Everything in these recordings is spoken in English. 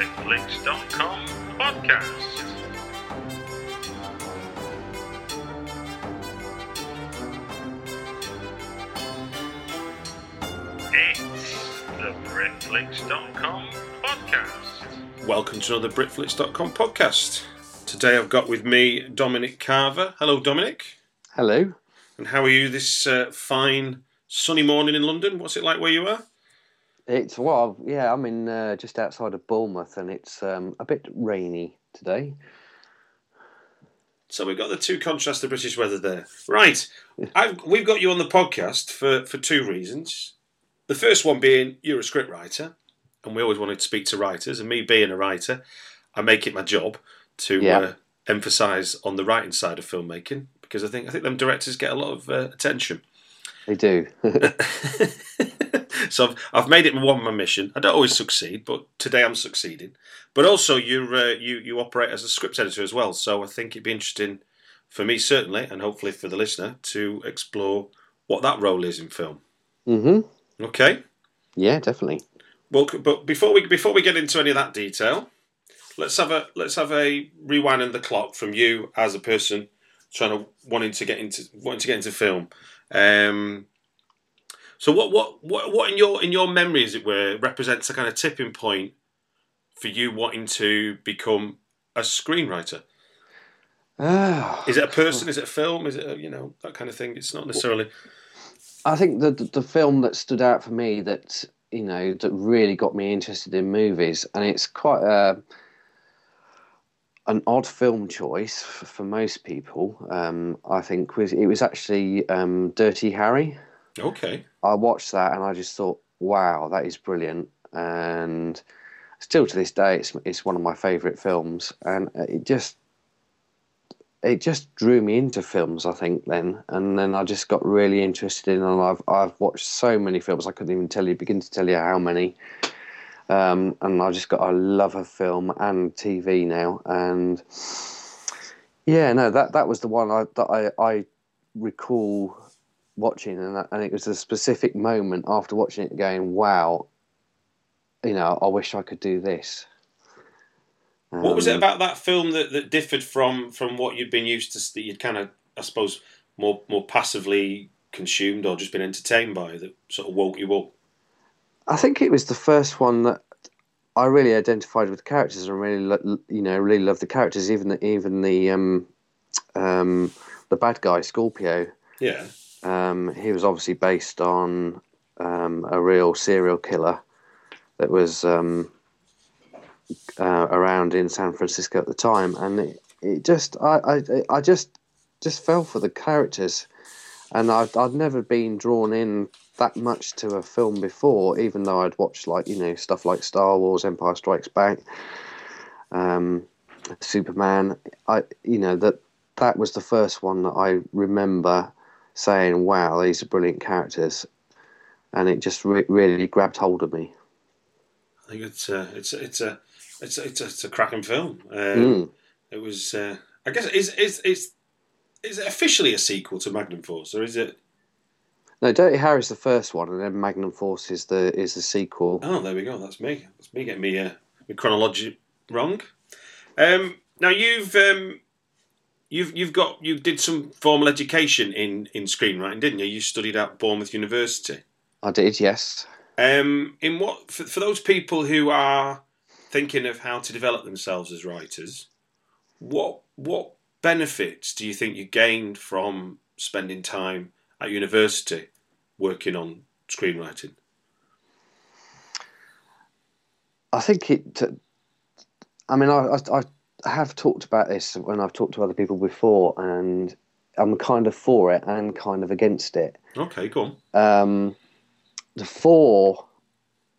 the BritFlicks.com podcast. It's the BritFlicks.com podcast. Welcome to another BritFlicks.com podcast. Today I've got with me Dominic Carver. Hello, Dominic. Hello. And how are you this uh, fine sunny morning in London? What's it like where you are? It's well, yeah. I'm in uh, just outside of Bournemouth, and it's um, a bit rainy today. So we've got the two contrasts of British weather there. Right. I've, we've got you on the podcast for, for two reasons. The first one being you're a script writer, and we always wanted to speak to writers. And me being a writer, I make it my job to Yeah. uh, emphasise on the writing side of filmmaking because I think I think them directors get a lot of uh, attention. They do. so I've, I've made it one my mission. I don't always succeed, but today I'm succeeding. But also, you uh, you you operate as a script editor as well. So I think it'd be interesting for me certainly, and hopefully for the listener, to explore what that role is in film. Mm hmm Okay. Yeah, definitely. Well, but before we before we get into any of that detail, let's have a let's have a rewind in the clock from you as a person trying to wanting to get into wanting to get into film. Um, so what what what what in your in your memory, as it were, represents a kind of tipping point for you wanting to become a screenwriter? Ah, Is it a person? Is it a film? Is it a, you know that kind of thing? It's not necessarily. I think the the film that stood out for me that you know that really got me interested in movies, and it's quite a an odd film choice for, for most people. Um, I think was it was actually um, Dirty Harry. Okay. I watched that and I just thought, wow, that is brilliant. And still to this day, it's it's one of my favourite films, and it just it just drew me into films. I think then, and then I just got really interested in, and I've I've watched so many films I couldn't even tell you begin to tell you how many. Um, and I just got I love of film and TV now, and yeah, no, that that was the one I that I I recall watching, and and it was a specific moment after watching it, going, "Wow, you know, I wish I could do this." What was it Um, about that film that, that differed from from what you'd been used to? That you'd kind of, I suppose, more more passively consumed or just been entertained by that sort of woke you up. I think it was the first one that I really identified with the characters and really, lo- you know, really loved the characters. Even the even the um, um, the bad guy Scorpio. Yeah. Um, he was obviously based on um, a real serial killer that was um, uh, around in San Francisco at the time, and it, it just I, I I just just fell for the characters, and I'd I'd never been drawn in that much to a film before, even though I'd watched like you know stuff like Star Wars, Empire Strikes Back, um, Superman. I you know that that was the first one that I remember saying, "Wow, these are brilliant characters," and it just re- really grabbed hold of me. I think it's a, it's a, it's a it's a, it's a, it's a cracking film. Um, Mm. It was. Uh, I guess is is is is it officially a sequel to Magnum Force or is it? No, Dirty Harry's the first one, and then Magnum Force is the is the sequel. Oh, there we go. That's me. That's me getting me uh, my chronology wrong. Um, now you've um, you've you've got you did some formal education in in screenwriting, didn't you? You studied at Bournemouth University. I did, yes. Um, in what for, for those people who are thinking of how to develop themselves as writers, what what benefits do you think you gained from spending time at university working on screenwriting? I think it. I mean, I, I, I have talked about this when I've talked to other people before, and I'm kind of for it and kind of against it. Okay, go on. Um, the for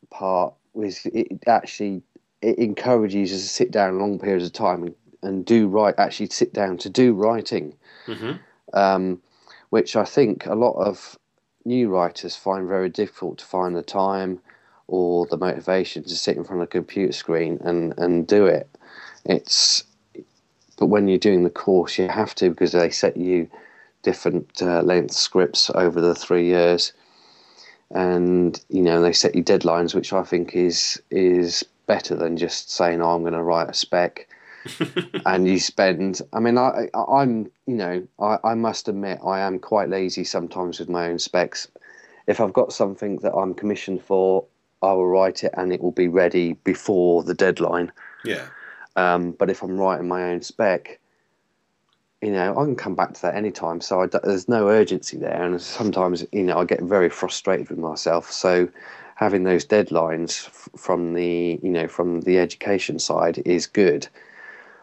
part was it actually it encourages you to sit down long periods of time and, and do write. Actually, sit down to do writing, mm-hmm. um, which I think a lot of new writers find very difficult to find the time or the motivation to sit in front of a computer screen and, and do it. It's but when you're doing the course, you have to because they set you different uh, length scripts over the three years, and you know they set you deadlines, which I think is is better than just saying, "Oh, I'm going to write a spec." and you spend i mean i i'm you know I, I must admit i am quite lazy sometimes with my own specs if i've got something that i'm commissioned for I will write it and it will be ready before the deadline. Yeah. Um, but if I'm writing my own spec, you know, I can come back to that anytime. So there's no urgency there. And sometimes, you know, I get very frustrated with myself. So having those deadlines f- from the, you know, from the education side is good.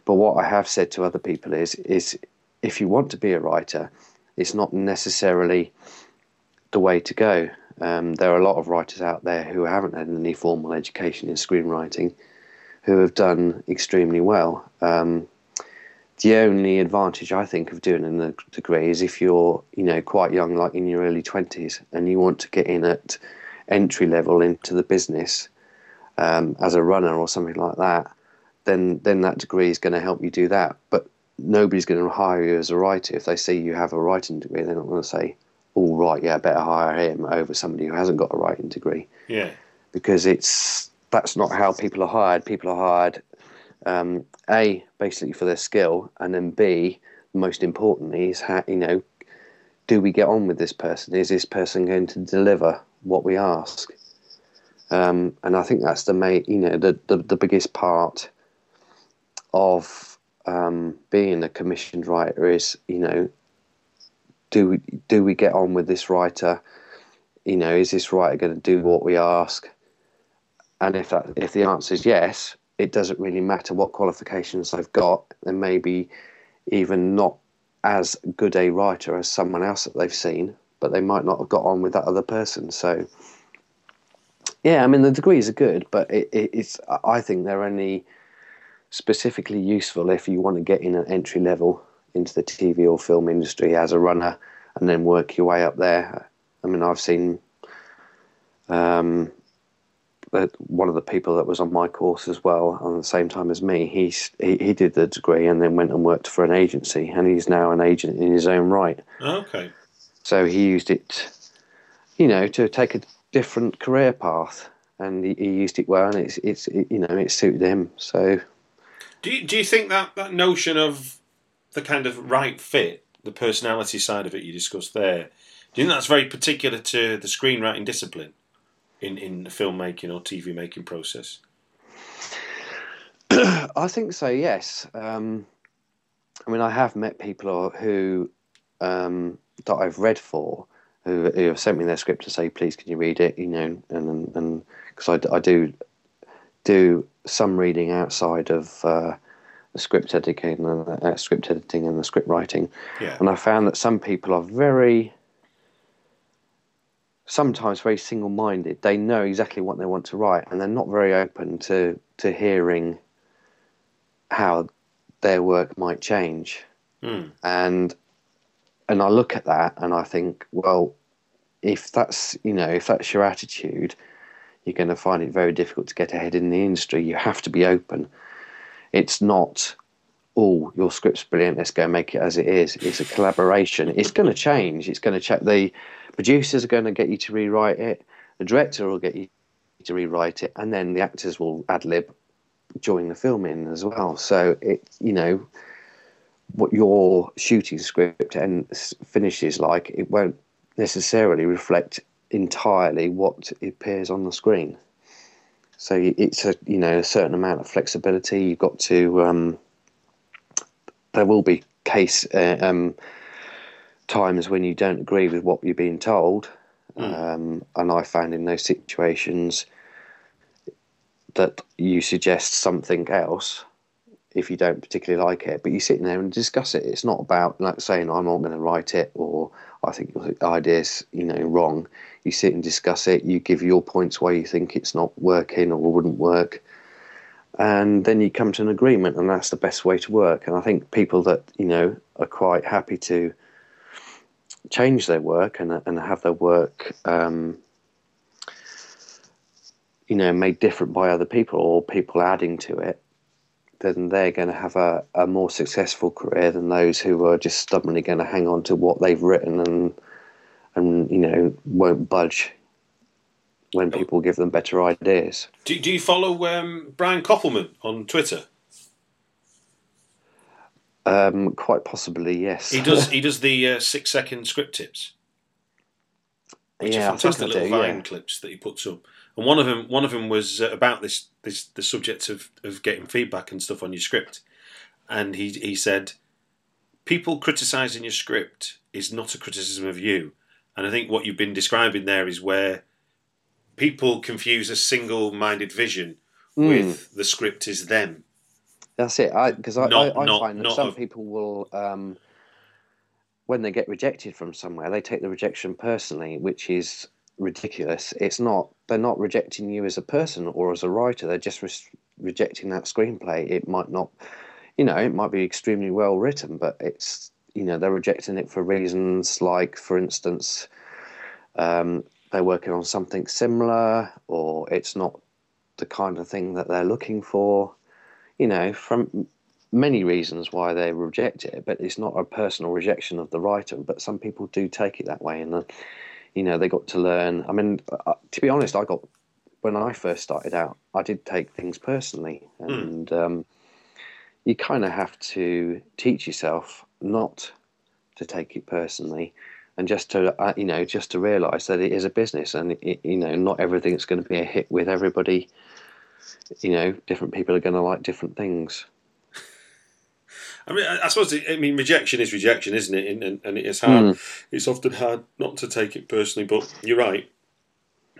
But what I have said to other people is, is if you want to be a writer, it's not necessarily the way to go. Um, there are a lot of writers out there who haven't had any formal education in screenwriting who have done extremely well. Um, the only advantage I think of doing a degree is if you're, you know, quite young, like in your early twenties, and you want to get in at entry level into the business um, as a runner or something like that. Then, then that degree is going to help you do that. But nobody's going to hire you as a writer if they see you have a writing degree. They're not going to say, all right, yeah, better hire him over somebody who hasn't got a writing degree. Yeah. Because it's that's not how people are hired. People are hired um, a basically for their skill, and then b most importantly is how you know do we get on with this person? Is this person going to deliver what we ask? Um, and I think that's the main, you know, the, the, the biggest part of um, being a commissioned writer is, you know, do we do we get on with this writer? You know, is this writer going to do what we ask? And if that if the answer is yes, it doesn't really matter what qualifications they've got. They may be even not as good a writer as someone else that they've seen, but they might not have got on with that other person. So, yeah, I mean the degrees are good, but it, it, it's I think they're only specifically useful if you want to get in an entry level into the TV or film industry as a runner and then work your way up there. I mean, I've seen um, Uh, one of the people that was on my course as well, on the same time as me. He's he, he did the degree and then went and worked for an agency, and he's now an agent in his own right. Okay. So he used it, you know, to take a different career path, and he, he used it well, and it's it's it, you know it suited him. So. Do you, do you think that, that notion of the kind of right fit, the personality side of it you discussed there, do you think that's very particular to the screenwriting discipline in, in the filmmaking or TV making process? I think so, yes. Um, I mean, I have met people who um, that I've read for who, who, have sent me their script to say, "Please, can you read it?" You know, and and because I, I do do some reading outside of uh, the script editing and the uh, script editing and the script writing. Yeah. And I found that some people are very sometimes very single minded. They know exactly what they want to write and they're not very open to to hearing how their work might change. Mm. And and I look at that and I think, well, if that's you know, if that's your attitude, you're going to find it very difficult to get ahead in the industry. You have to be open it's not, oh, your script's brilliant, let's go make it as it is. It's a collaboration. It's going to change. It's going to check. The producers are going to get you to rewrite it. The director will get you to rewrite it, and then the actors will ad lib during the filming as well. So it, you know, what your shooting script and finishes like, it won't necessarily reflect entirely what appears on the screen. So it's a you know a certain amount of flexibility. You've got to. Um, there will be case uh, um, times when you don't agree with what you're being told, mm. um, and I found in those situations that you suggest something else if you don't particularly like it, but you sit in there and discuss it. It's not about like saying I'm not going to write it or I think your idea's you know wrong. You sit and discuss it. You give your points why you think it's not working or wouldn't work, and then you come to an agreement, and that's the best way to work. And I think people that you know are quite happy to change their work and and have their work. Um, you know, made different by other people or people adding to it, then they're going to have a, a more successful career than those who are just stubbornly going to hang on to what they've written and and you know won't budge when people give them better ideas. Do, do you follow um, Brian Koppelman on Twitter? Um, quite possibly, yes. He does. He does the uh, six second script tips, which yeah, are fantastic little do, Vine yeah. clips that he puts up and one of them one of them was uh, about this this the subject of of getting feedback and stuff on your script, and he he said, people criticizing your script is not a criticism of you, and I think what you've been describing there is where people confuse a single-minded vision mm. with the script is them. That's it. Because I, I, I, I not, find that some a... people will, um, when they get rejected from somewhere, they take the rejection personally, which is ridiculous. It's not. They're not rejecting you as a person or as a writer. They're just re- rejecting that screenplay. It might not, you know, it might be extremely well written, but it's you know they're rejecting it for reasons like, for instance, um, they're working on something similar, or it's not the kind of thing that they're looking for. You know, from many reasons why they reject it, but it's not a personal rejection of the writer. But some people do take it that way, and you know they got to learn. I mean, uh, to be honest, I got when I first started out, I did take things personally, hmm. and mm. um, you kind of have to teach yourself not to take it personally, and just to uh, you know just to realise that it is a business, and it, you know not everything's going to be a hit with everybody. You know, different people are going to like different things. I mean, I suppose I mean rejection is rejection, isn't it? And, and it's hard. Mm. It's often hard not to take it personally. But you're right.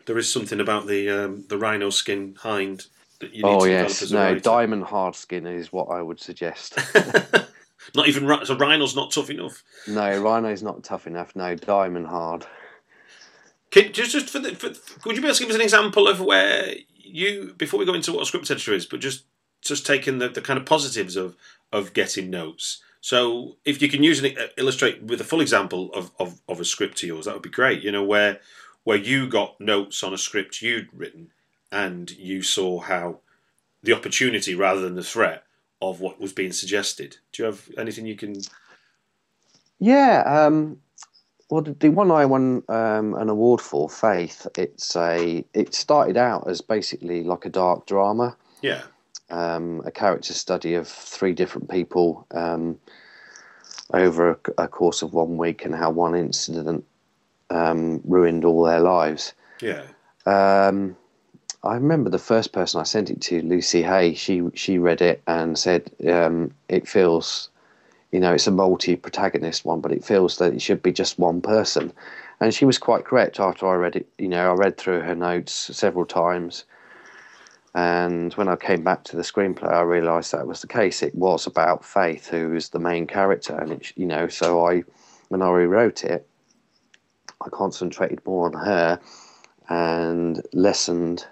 There is something about the um, the rhino skin hind that you need oh, to yes. no, writer. diamond hard skin is what I would suggest. not even so. Rhino's not tough enough. No, rhino's not tough enough. No, diamond hard. Can, just just for the, for, would you be able to give us an example of where you before we go into what a script editor is, but just just taking the, the kind of positives of of getting notes. So if you can use an illustrate with a full example of, of, of a script to yours, that would be great. You know where where you got notes on a script you'd written, and you saw how the opportunity rather than the threat of what was being suggested. Do you have anything you can? Yeah. Um, well, the one I won um, an award for, Faith. It's a. It started out as basically like a dark drama. Yeah um, a character study of three different people um, over a, a, course of one week and how one incident um, ruined all their lives. Yeah. Um, I remember the first person I sent it to, Lucy Hay. She she read it and said um, it feels, you know, it's a multi-protagonist one, but it feels that it should be just one person. And she was quite correct after I read it. You know, I read through her notes several times and when I came back to the screenplay, I realised that was the case. It was about Faith, who is the main character, and it, you know, so I, when I rewrote it, I concentrated more on her and lessened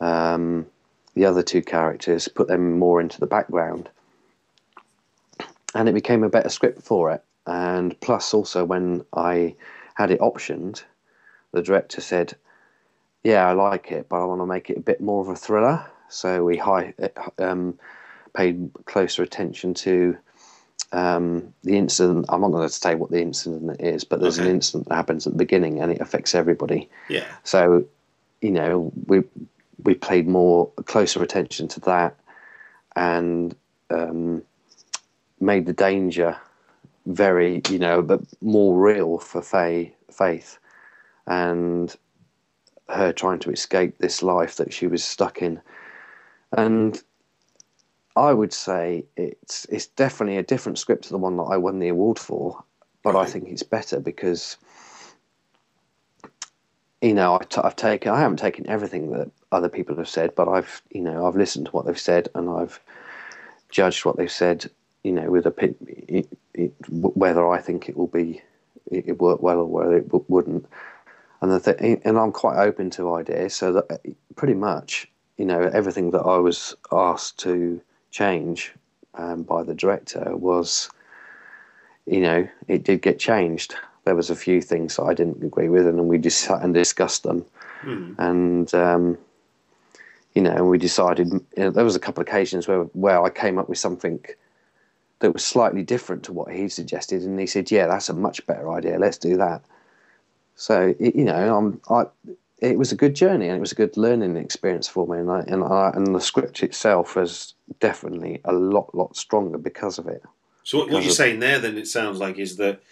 um, the other two characters, put them more into the background, and it became a better script for it. And plus, also when I had it optioned, the director said, yeah, I like it, but I want to make it a bit more of a thriller. So we high, um, paid closer attention to um, the incident. I'm not going to say what the incident is, but there's okay. an incident that happens at the beginning and it affects everybody. Yeah. So, you know, we we paid more closer attention to that and um, made the danger very, you know, but more real for Faye, Faith and her trying to escape this life that she was stuck in. And I would say it's it's definitely a different script to the one that I won the award for, but I think it's better because you know I t- I've taken I haven't taken everything that other people have said, but I've you know I've listened to what they've said and I've judged what they've said, you know, with a pit, it, it, whether I think it will be it, it work well or whether it w- wouldn't. And the th- and I'm quite open to ideas, so that pretty much you know everything that I was asked to change um, by the director was, you know, it did get changed. There was a few things that I didn't agree with, and we just sat and discussed them. Mm. And um, you know, we decided. You know, there was a couple of occasions where where I came up with something that was slightly different to what he suggested, and he said, "Yeah, that's a much better idea. Let's do that." So you know, I, it was a good journey and it was a good learning experience for me, and I, and I, and the script itself was definitely a lot lot stronger because of it. So what, what you're saying there, then, it sounds like, is that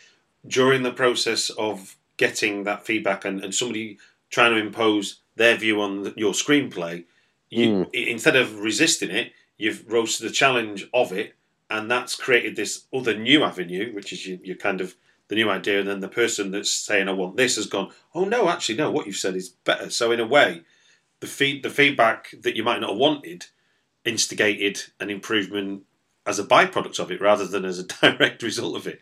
during the process of getting that feedback and, and somebody trying to impose their view on the, your screenplay, you hmm. instead of resisting it, you've rose to the challenge of it, and that's created this other new avenue, which is your, your kind of the new idea, and then the person that's saying I want this has gone, oh no, actually no, what you've said is better. So in a way, the feed the feedback that you might not have wanted instigated an improvement as a byproduct of it rather than as a direct result of it.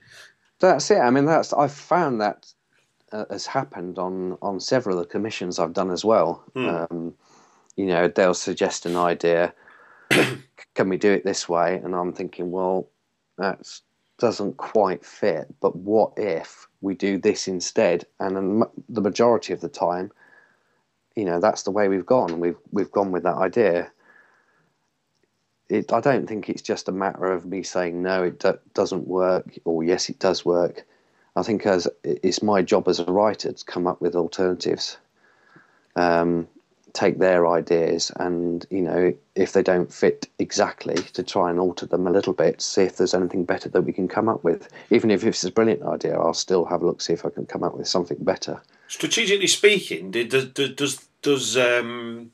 That's it. I mean, that's I've found that uh, has happened on on several of the commissions I've done as well. Hmm. Um, you know, they'll suggest an idea. Can we do it this way? And I'm thinking, well, that doesn't quite fit. But what if we do this instead? And the majority of the time, you know, that's the way we've gone. We've we've gone with that idea. It, I don't think it's just a matter of me saying no, it do, doesn't work, or yes, it does work. I think as it's my job as a writer to come up with alternatives, um, take their ideas, and you know if they don't fit exactly, to try and alter them a little bit, see if there's anything better that we can come up with. Even if it's a brilliant idea, I'll still have a look, see if I can come up with something better. Strategically speaking, did, does does um,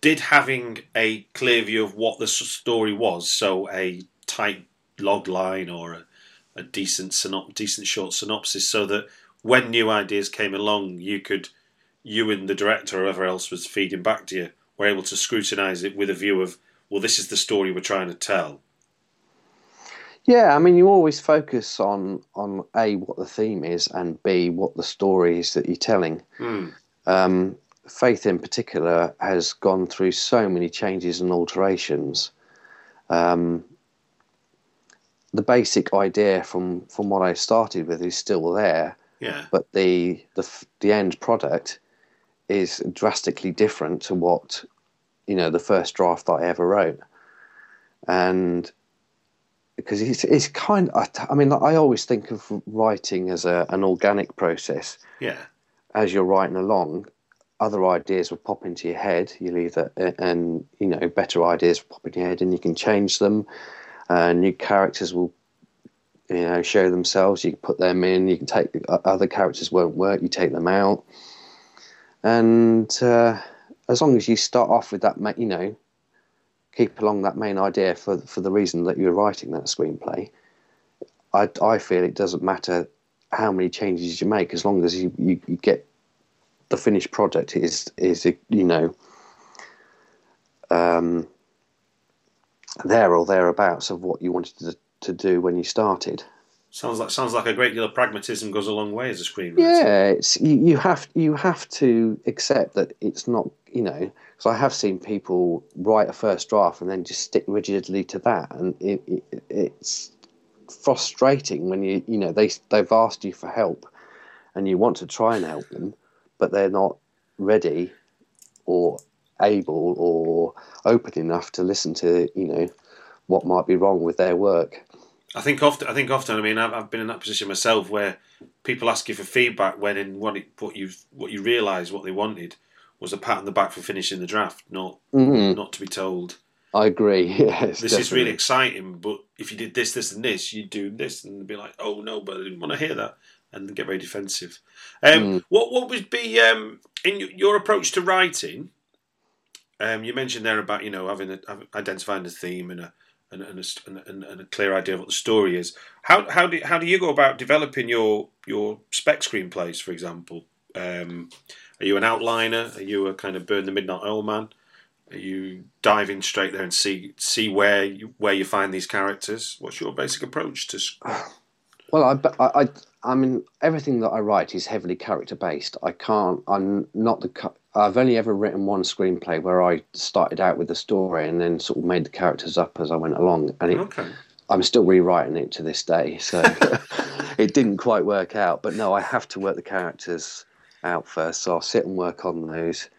did having a clear view of what the story was, so a tight log line or a, a decent synop- decent short synopsis, so that when new ideas came along, you could you and the director or whoever else was feeding back to you were able to scrutinise it with a view of well, this is the story we're trying to tell. Yeah, I mean, you always focus on on a what the theme is, and b what the story is that you're telling. Mm. Um, Faith, in particular, has gone through so many changes and alterations. Um, the basic idea from from what I started with is still there, Yeah. but the the the end product is drastically different to what you know the first draft that I ever wrote, and because it's it's kind. I, I mean, I always think of writing as a an organic process. Yeah. As you're writing along, other ideas will pop into your head. You'll either and you know better ideas will pop in your head, and you can change them. Uh, new characters will you know show themselves. You can put them in. You can take other characters won't work. You take them out, and uh, as long as you start off with that, you know, keep along that main idea for for the reason that you're writing that screenplay. I I feel it doesn't matter how many changes you make as long as you, you, you get the finished product is is you know um, there or thereabouts of what you wanted to, to do when you started. Sounds like sounds like a great deal of pragmatism goes a long way as a screenwriter. Yeah, it's you, you have you have to accept that it's not you know because I have seen people write a first draft and then just stick rigidly to that, and it, it, it's frustrating when you you know they they've asked you for help, and you want to try and help them, but they're not ready or able or open enough to listen to you know what might be wrong with their work. I think often. I think often. I mean, I've, I've been in that position myself where people ask you for feedback when in what it, what you what you realise what they wanted was a pat on the back for finishing the draft, not Mhm. not to be told I agree. Yes, this is really exciting, but if you did this, this, and this, you'd do this, and be like, oh no, but I didn't want to hear that. and get very defensive. Um, What what would be um, in your approach to writing? Um, you mentioned there about you know having a, having- identifying a theme and a and, and, a, and, and- a clear idea of what the story is. How how do how do you go about developing your your spec screenplays, for example? Um, are you an outliner? Are you a kind of burn the midnight oil man? Are you diving straight there and see see where you where you find these characters? What's your basic approach to? Well, I, I, I, I mean, everything that I write is heavily character based. I can't. I'm not the. I've only ever written one screenplay where I started out with the story and then sort of made the characters up as I went along, and it, Okay. I'm still rewriting it to this day. So it didn't quite work out. But no, I have to work the characters out first. So I'll sit and work on those.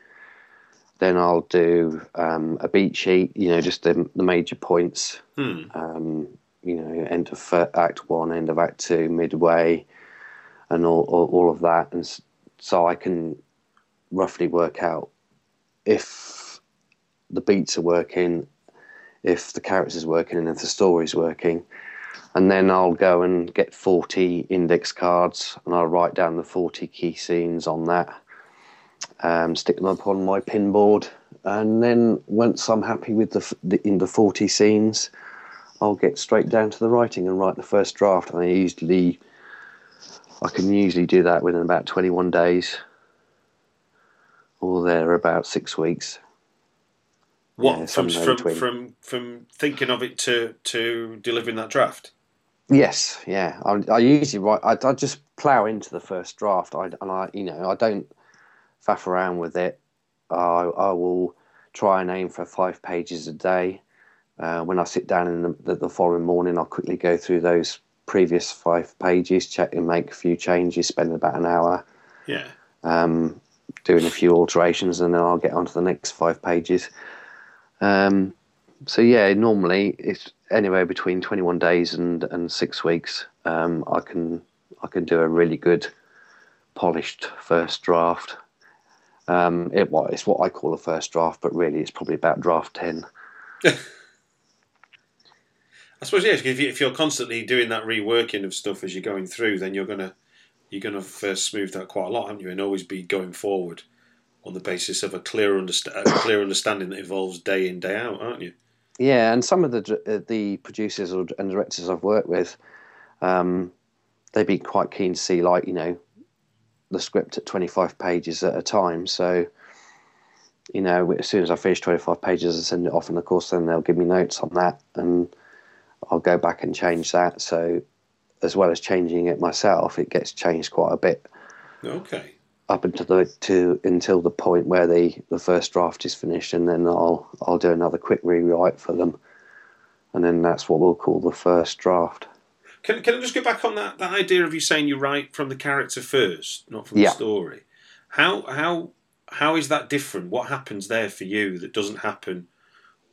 Then I'll do um, a beat sheet. You know, just the, the major points Hmm. um, you know, end of Act One, end of Act Two, midway, and all all, all of that, and so I can roughly work out if the beats are working, if the characters are working, and if the story's working. And then I'll go and get 40 index cards and I'll write down the 40 key scenes on that, um, stick them up on my pinboard. And then once I'm happy with the, the in the 40 scenes, I'll get straight down to the writing and write the first draft. And I usually, I can usually do that within about 21 days, or there about six weeks. What Yeah, from from between. from from thinking of it to to delivering that draft? Yes, yeah. I, I usually write. I, I just plow into the first draft. I and I, you know, I don't faff around with it. I I will try and aim for five pages a day. Uh, when I sit down in the, the, the following morning, I'll quickly go through those previous five pages, check and make a few changes. Spend about an hour Yeah. um, doing a few alterations, and then I'll get on to the next five pages. Um, so yeah, normally it's anywhere between twenty one days and, and six weeks. Um, I can I can do a really good polished first draft. Um, it well, it's what I call a first draft, but really it's probably about draft ten. I suppose yeah. If, you, if you're constantly doing that reworking of stuff as you're going through, then you're gonna you're gonna first smooth that quite a lot, haven't you? And always be going forward on the basis of a clear a clear understanding that evolves day in day out, aren't you? Yeah, and some of the uh, the producers and directors I've worked with, um, they'd be quite keen to see like you know, the script at twenty five pages at a time. So, you know, as soon as I finish twenty five pages, I send it off, and of course, then they'll give me notes on that, and I'll go back and change that. So, as well as changing it myself, it gets changed quite a bit Okay. up until the to until the point where the the first draft is finished, and then I'll I'll do another quick rewrite for them, and then that's what we'll call the first draft. Can, can I just go back on that, that idea of you saying you write from the character first, not from Yeah. the story? How how how is that different? What happens there for you that doesn't happen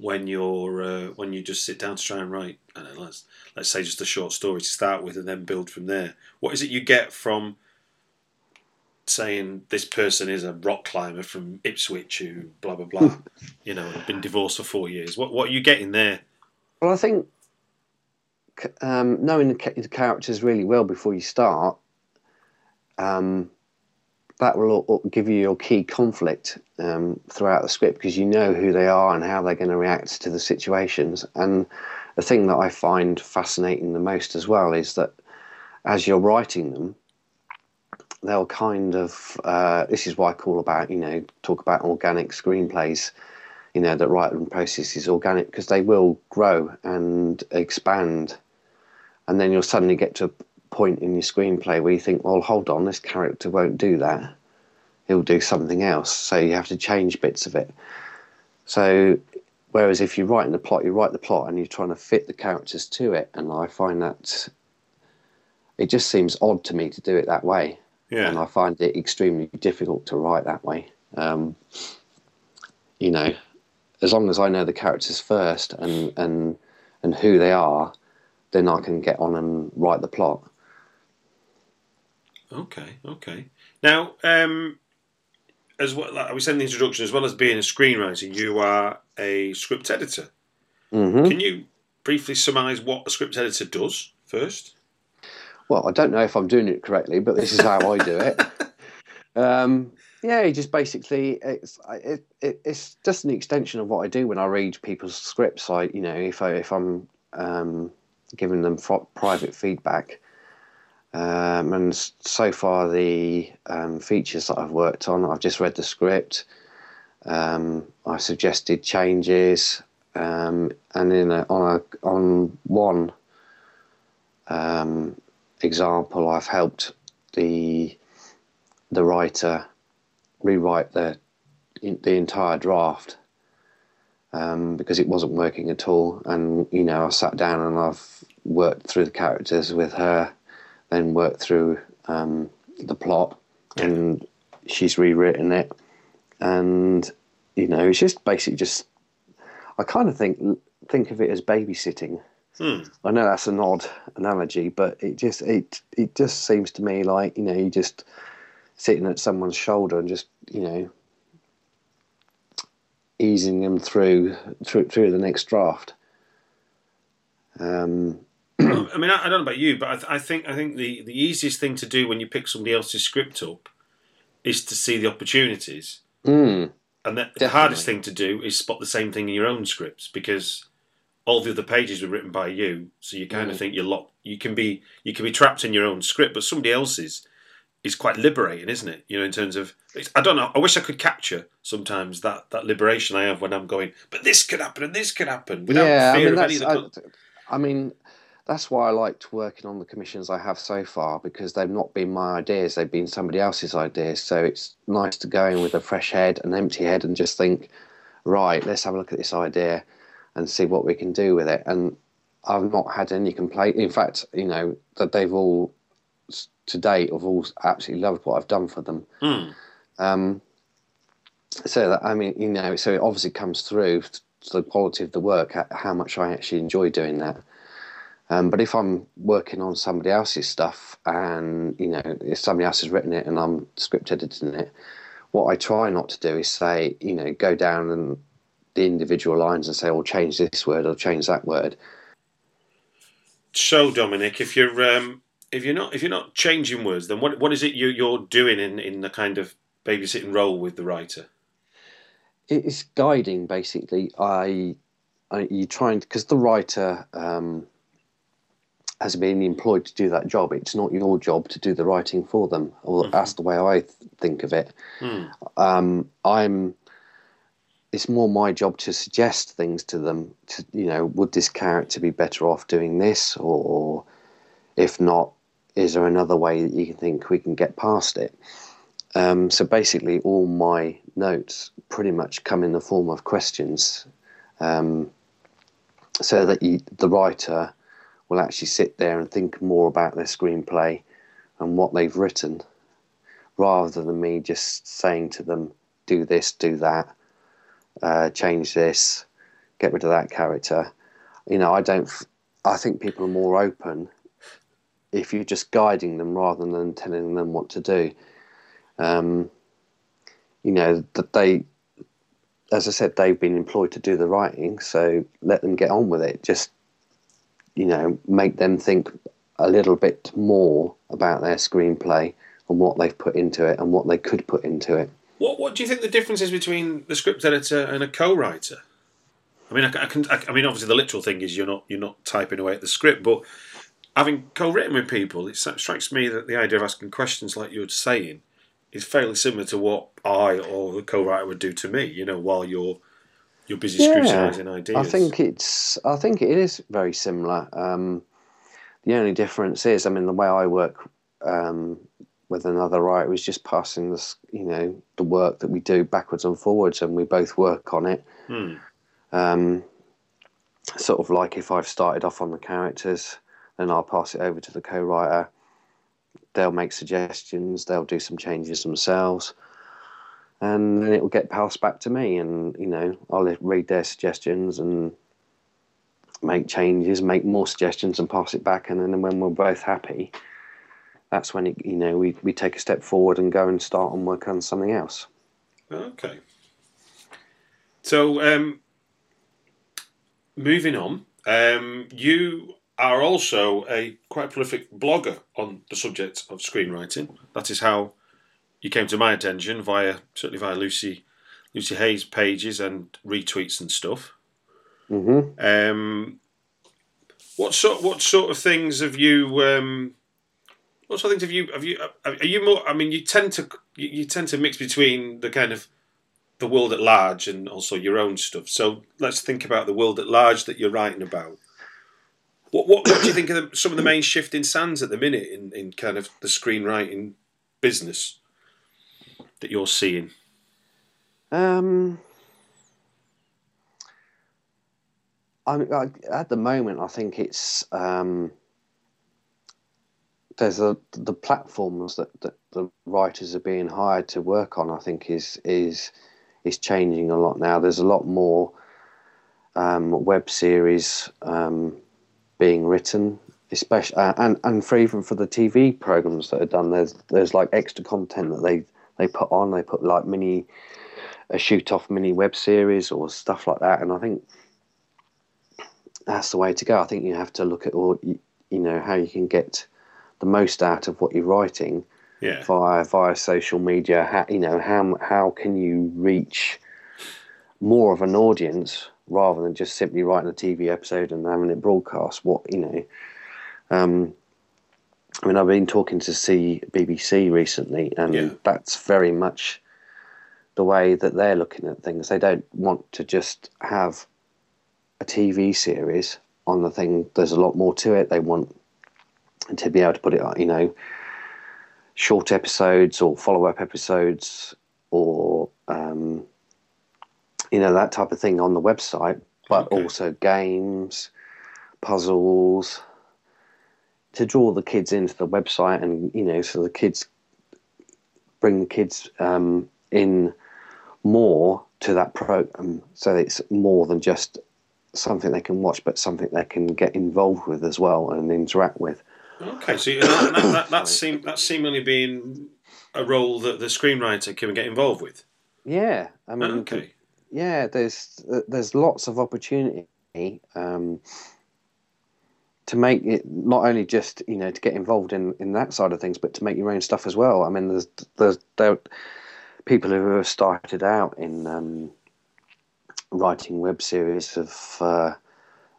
when you're uh, when you just sit down to try and write? I don't know, let's let's say just a short story to start with and then build from there. What is it you get from saying this person is a rock climber from Ipswich who blah blah blah, you know, been divorced for four years? What what are you getting there? Well, I think um, knowing the, the characters really well before you start, um, that will give you your key conflict um, throughout the script because you know who they are and how they're going to react to the situations. And the thing that I find fascinating the most as well is that as you're writing them, they'll kind of uh, this is why I call about you know talk about organic screenplays you know that writing process is organic because they will grow and expand and then you'll suddenly get to point in your screenplay where you think well hold on this character won't do that. He'll do something else. So you have to change bits of it. So whereas if you're writing the plot you write the plot and you're trying to fit the characters to it and i find that it just seems odd to me to do it that way. And I find it extremely difficult to write that way. Um, you know, as long as I know the characters first and and and who they are, then I can get on and write the plot. Okay, okay. Now, um, as well, like we said in the introduction, as well as being a screenwriter, you are a script editor. hmm Can you briefly summarise what a script editor does first? well, I don't know if I'm doing it correctly, but this is how I do it. Um, yeah, just basically it's it, it, it's just an extension of what I do when I read people's scripts. I you know if I if I'm um, giving them private feedback, um, and so far the um, features that I've worked on, I've just read the script. Um, I suggested changes, um, and in a, on a on one um, example, I've helped the the writer rewrite the the entire draft um, because it wasn't working at all. And you know, I sat down and I've worked through the characters with her, then worked through um, the plot, and she's rewritten it. And you know, it's just basically just. I kind of think think of it as babysitting. Hmm. I know that's an odd analogy, but it just it it just seems to me like you know you just sitting at someone's shoulder and just you know easing them through through through the next draft. Um, I mean, I, I, don't know about you, but I, th- I, think I think the, the easiest thing to do when you pick somebody else's script up is to see the opportunities, mm, and the, the hardest thing to do is spot the same thing in your own scripts because all the other pages were written by you, so you kind mm. of think you're locked. You can be you can be trapped in your own script, but somebody else's is quite liberating, isn't it? You know, in terms of I don't know. I wish I could capture sometimes that that liberation I have when I'm going, but this could happen and this could happen without yeah, fear I mean, of any of the. I, I mean, that's why I liked working on the commissions I have so far because they've not been my ideas; they've been somebody else's ideas. So it's nice to go in with a fresh head, an empty head, and just think, right, let's have a look at this idea and see what we can do with it. And I've not had any complaint. In fact, you know that they've all to date have all absolutely loved what I've done for them. Mm. Um, so that I mean, you know, so it obviously comes through to the quality of the work, how much I actually enjoy doing that. Um, but if I'm working on somebody else's stuff, and you know, if somebody else has written it and I'm script editing it, what I try not to do is say, you know, go down and the individual lines and say, "I'll oh, change this word, or change that word." So, Dominic, if you're um, if you're not if you're not changing words, then what what is it you, you're doing in in the kind of babysitting role with the writer? It's guiding, basically. I, I you trying because the writer um, has been employed to do that job. It's not your job to do the writing for them. Or mm-hmm. that's the way I think of it. Mm. Um, I'm. It's more my job to suggest things to them. To you know, would this character be better off doing this, or if not, is there another way that you can think we can get past it? Um, so basically, all my notes pretty much come in the form of questions, um, so that you, the writer will actually sit there and think more about their screenplay and what they've written, rather than me just saying to them, "Do this, do that, uh, change this, get rid of that character." You know, I don't. I think people are more open if you're just guiding them rather than telling them what to do. Um, you know that they, as I said, they've been employed to do the writing, so let them get on with it. Just you know, make them think a little bit more about their screenplay and what they've put into it and what they could put into it. What What do you think the difference is between the script editor and a co-writer? I mean, I, I can. I, I mean, obviously, the literal thing is you're not you're not typing away at the script, but having co-written with people, it strikes me that the idea of asking questions like you were saying is fairly similar to what I or the co-writer would do to me. You know, while you're you're busy yeah, scrutinising ideas. I think it's. I think it is very similar. Um, the only difference is, I mean, the way I work um, with another writer is just passing this, you know, the work that we do backwards and forwards, and we both work on it. Hmm. Um, sort of like if I've started off on the characters then I'll pass it over to the co-writer. They'll make suggestions. They'll do some changes themselves, and then it will get passed back to me. And you know, I'll read their suggestions and make changes, make more suggestions, and pass it back. And then when we're both happy, that's when it, you know we we take a step forward and go and start and work on something else. Okay. So, um, moving on, um, you are also a quite prolific blogger on the subject of screenwriting. That is how you came to my attention via certainly via Lucy Lucy Hay's pages and retweets and stuff. hmm Um, what sort what sort of things have you? Um, what sort of things have you? Have you? Are you more? I mean, you tend to you, you tend to mix between the kind of the world at large and also your own stuff. So let's think about the world at large that you're writing about. What what, what do you think of the, some of the main shifting sands at the minute in, in kind of the screenwriting business that you're seeing? Um, I I, at the moment, I think it's um, there's a the platforms that, that the writers are being hired to work on. I think is is is changing a lot now. There's a lot more um, web series um, being written, especially uh, and and for even for the TV programs that are done. There's there's like extra content that they they put on. They put like mini a shoot off mini web series or stuff like that. And I think that's the way to go. I think you have to look at all you, know how you can get the most out of what you're writing Yeah, via via social media. How, you know how how can you reach more of an audience rather than just simply writing a TV episode and having it broadcast? What you know. Um, I mean, I've been talking to BBC recently, and Yeah. that's very much the way that they're looking at things. They don't want to just have a TV series on the thing. There's a lot more to it. They want to be able to put it, you know, short episodes or follow up episodes or, um, you know, that type of thing on the website, but Okay. also games, puzzles to draw the kids into the website and, you know, so the kids bring the kids um, in more to that program so it's more than just something they can watch but something they can get involved with as well and interact with Okay, so you- that, that, that, that's, seem, that's seemingly being a role that the screenwriter can get involved with. yeah i mean Okay. yeah there's there's lots of opportunity um, to make it not only just you know to get involved in in that side of things but to make your own stuff as well i mean there's there's there, people who have started out in um, writing web series have uh,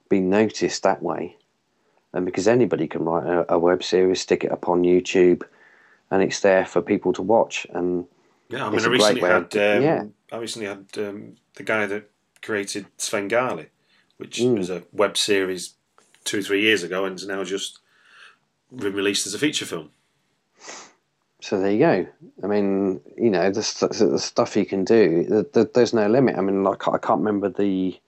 been noticed that way and because anybody can write a, a web series stick it up on youtube and it's there for people to watch and Yeah, I mean, I recently had of- um, yeah. I recently had um, the guy that created Svengali, which Mm. was a web series two or three years ago, and is now just been released as a feature film. So there you go. I mean, you know, the, st- the stuff you can do. The, the, there's no limit. I mean, like I can't remember the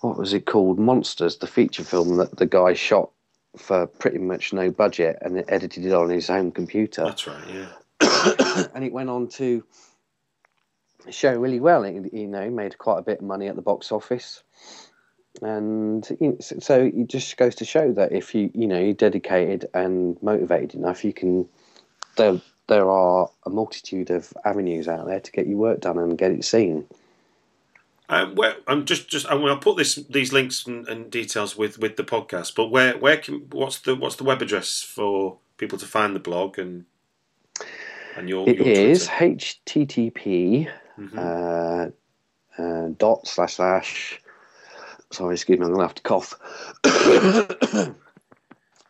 what was it called? Monsters, the feature film that the guy shot for pretty much no budget and edited it on his home computer, That's right. Yeah. and it went on to show really well. It, you know, made quite a bit of money at the box office, and so- it just goes to show that if you you know you're dedicated and motivated enough, you can. There, there are a multitude of avenues out there to get your work done and get it seen. Um, where I'm just just I will put this these links and, and details with, with the podcast. But where where can what's the what's the web address for people to find the blog and and your It your is http Mhm. uh, uh, dot slash slash. Sorry, excuse me, I'm gonna have to cough.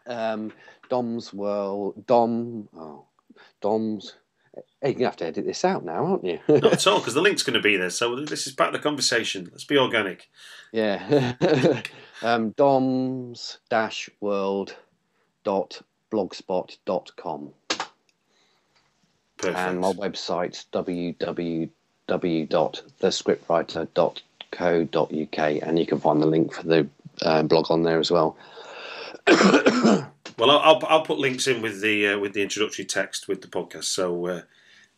um, Dom's world, Dom, oh, Dom's. Hey, you're gonna have to edit this out now, aren't you? Not at all, because the link's going to be there. So this is part of the conversation. Let's be organic. yeah. um, Dom's dash world dot blogspot dot com. Perfect. and my website's www.thescriptwriter.co.uk and you can find the link for the uh, blog on there as well Well, I'll, I'll put links in with the uh, with the introductory text with the podcast. So uh,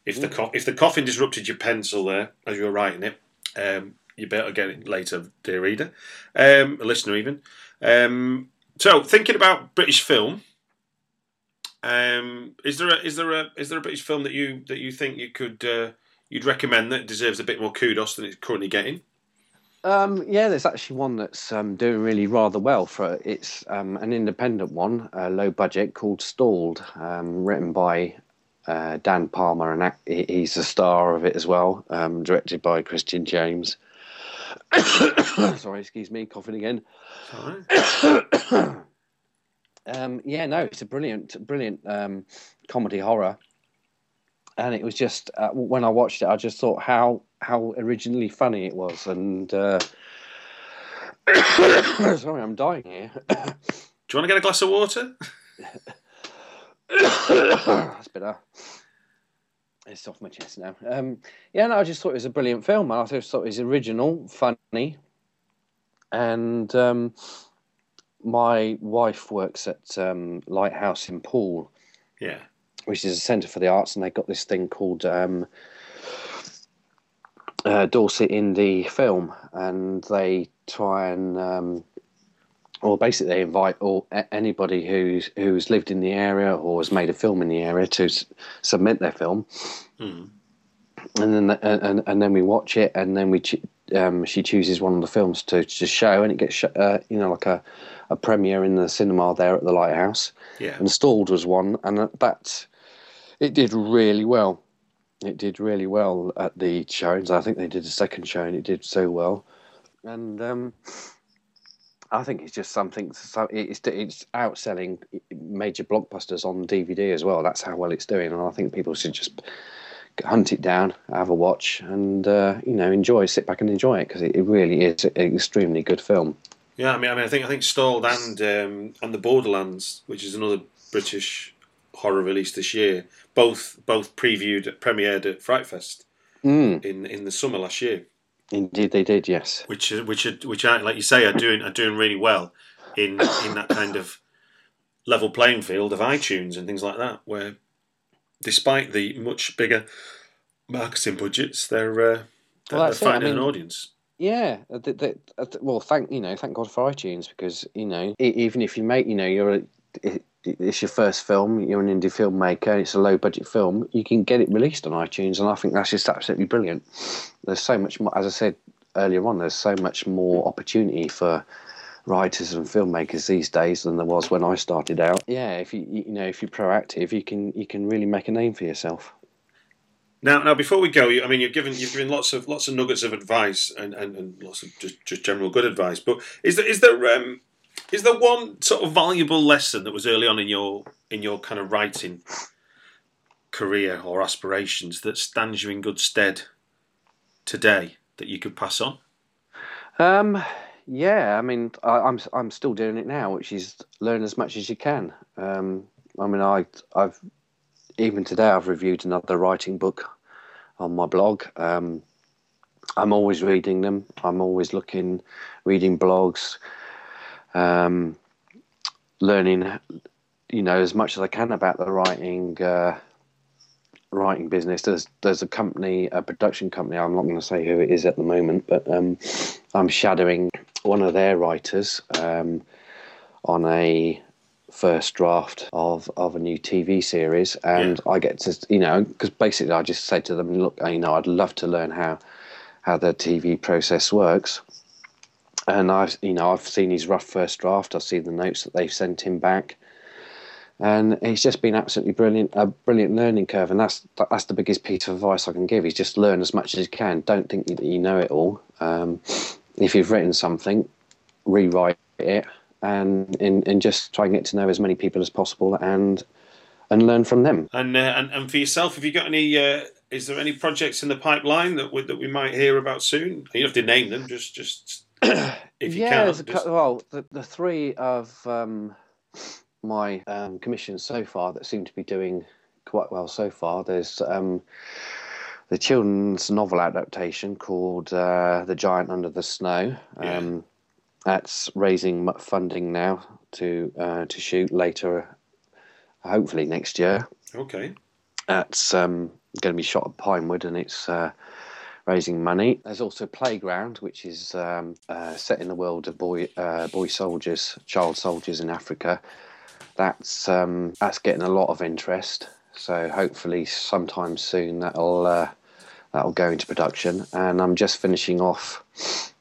if the co- if the coughing disrupted your pencil there as you were writing it, um, you better get it later, dear reader, um, listener even. Um, so thinking about British film, um, is there a is there a is there a British film that you that you think you could uh, you'd recommend that deserves a bit more kudos than it's currently getting? Um, yeah, there's actually one that's um, doing really rather well for it's um, an independent one, uh, low budget called Stalled, um, written by uh, Dan Palmer, and act- he's the star of it as well. Um, directed by Christian James. Sorry, excuse me, coughing again. Um, yeah, no, it's a brilliant, brilliant um, comedy horror, and it was just uh, when I watched it, I just thought how how originally funny it was, and uh, sorry, I'm dying here. Do you want to get a glass of water? That's better. It's off my chest now. Um, yeah, no, I just thought it was a brilliant film. I just thought it was original, funny, and um, my wife works at um, Lighthouse in Poole, Yeah. which is a centre for the arts, and they got this thing called um, uh, Dorset the Film, and they try and, um, or basically, they invite all anybody who's who's lived in the area or has made a film in the area to s- submit their film, Hmm. and then the, and and then we watch it, and then we. Ch- um, she chooses one of the films to, to show, and it gets sh- uh, you know like a, a premiere in the cinema there at the Lighthouse Yeah. and Stalled was one, and that- that it did really well. It did really well at the showings. I think they did a second show, and it did so well. And um, I think it's just something. so- It's it's outselling major blockbusters on DVD as well. That's how well it's doing, and I think people should just hunt it down, have a watch, and uh, you know enjoy, sit back and enjoy it because it, it really is an extremely good film. Yeah, I mean, I mean, I think I think Stalled and um, and the Borderlands, which is another British horror release this year, both both previewed, premiered at Fright Fest Mm, in in the summer last year, indeed, they did. Yes. which which are, which are, like you say are doing are doing really well in in that kind of level playing field of iTunes and things like that, where despite the much bigger marketing budgets, they're uh, they're, Well, they're it, I finding an mean- audience. Yeah, uh, th- th- uh, well, thank you know, thank God for iTunes because you know, even if you make, you know, you're a, it's your first film, you're an indie filmmaker, it's a low budget film, you can get it released on iTunes, and I think that's just absolutely brilliant. There's so much more, as I said earlier on, there's so much more opportunity for writers and filmmakers these days than there was when I started out. Yeah, if you you know if you're proactive, you can you can really make a name for yourself. Now, now, before we go, I mean, you've given you've given lots of lots of nuggets of advice and, and, and lots of just, just general good advice. But is there is there um, is there one sort of valuable lesson that was early on in your in your kind of writing career or aspirations that stands you in good stead today that you could pass on? Um, yeah, I mean, I, I'm I'm still doing it now, which is learn as much as you can. Um, I mean, I I've even today I've reviewed another writing book on my blog. Um, I'm always reading them. I'm always looking, reading blogs, um, learning, you know, as much as I can about the writing. Uh, writing business. There's there's a company a production company i'm not going to say who it is at the moment but um i'm shadowing one of their writers um on a first draft of of a new tv series. And i get to you know because basically i just said to them look you know i'd love to learn how how the tv process works and i've you know i've seen his rough first draft i've seen the notes that they've sent him back and it's just been absolutely brilliant, a brilliant learning curve, and that's that's the biggest piece of advice I can give: is just learn as much as you can. Don't think that you know it all. Um, if you've written something, rewrite it, and, and and just try and get to know as many people as possible, and and learn from them. And uh, and, and for yourself, have you got any? Uh, is there any projects in the pipeline that we, that we might hear about soon? You don't have to name them, just just if you yeah, can. there's a just- well, the, the three of um, my um, commissions so far that seem to be doing quite well so far. There's um, the children's novel adaptation called uh, "The Giant Under the Snow." Yeah. Um, That's raising funding now to uh, to shoot later, hopefully next year. Okay. That's um, going to be shot at Pinewood, and it's uh, raising money. There's also Playground, which is um, uh, set in the world of boy uh, boy soldiers, child soldiers in Africa. That's um, that's getting a lot of interest. So hopefully, sometime soon that'll uh, that'll go into production. And I'm just finishing off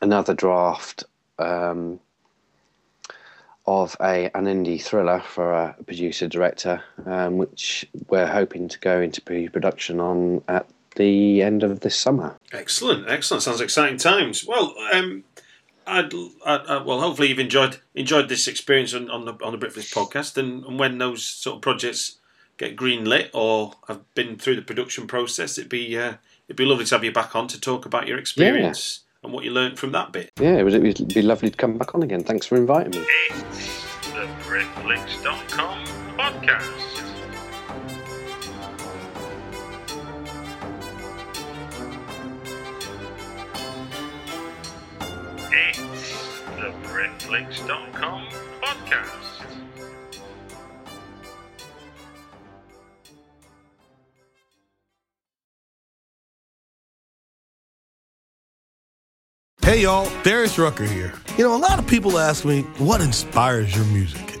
another draft um, of a an indie thriller for a producer director, um, which we're hoping to go into pre-production on at the end of this summer. Excellent, excellent. Sounds exciting times. Well, um, I'd, i well, hopefully you've enjoyed enjoyed this experience on, on the on the BritFlicks podcast, and, and when those sort of projects get green lit or have been through the production process, it'd be uh, it'd be lovely to have you back on to talk about your experience yeah. and what you learned from that bit. Yeah, it would it'd be lovely to come back on again. Thanks for inviting me. It's the BritFlicks.com podcast. It's the BritFlicks.com podcast. Hey y'all, Darius Rucker here. You know, a lot of people ask me, what inspires your music?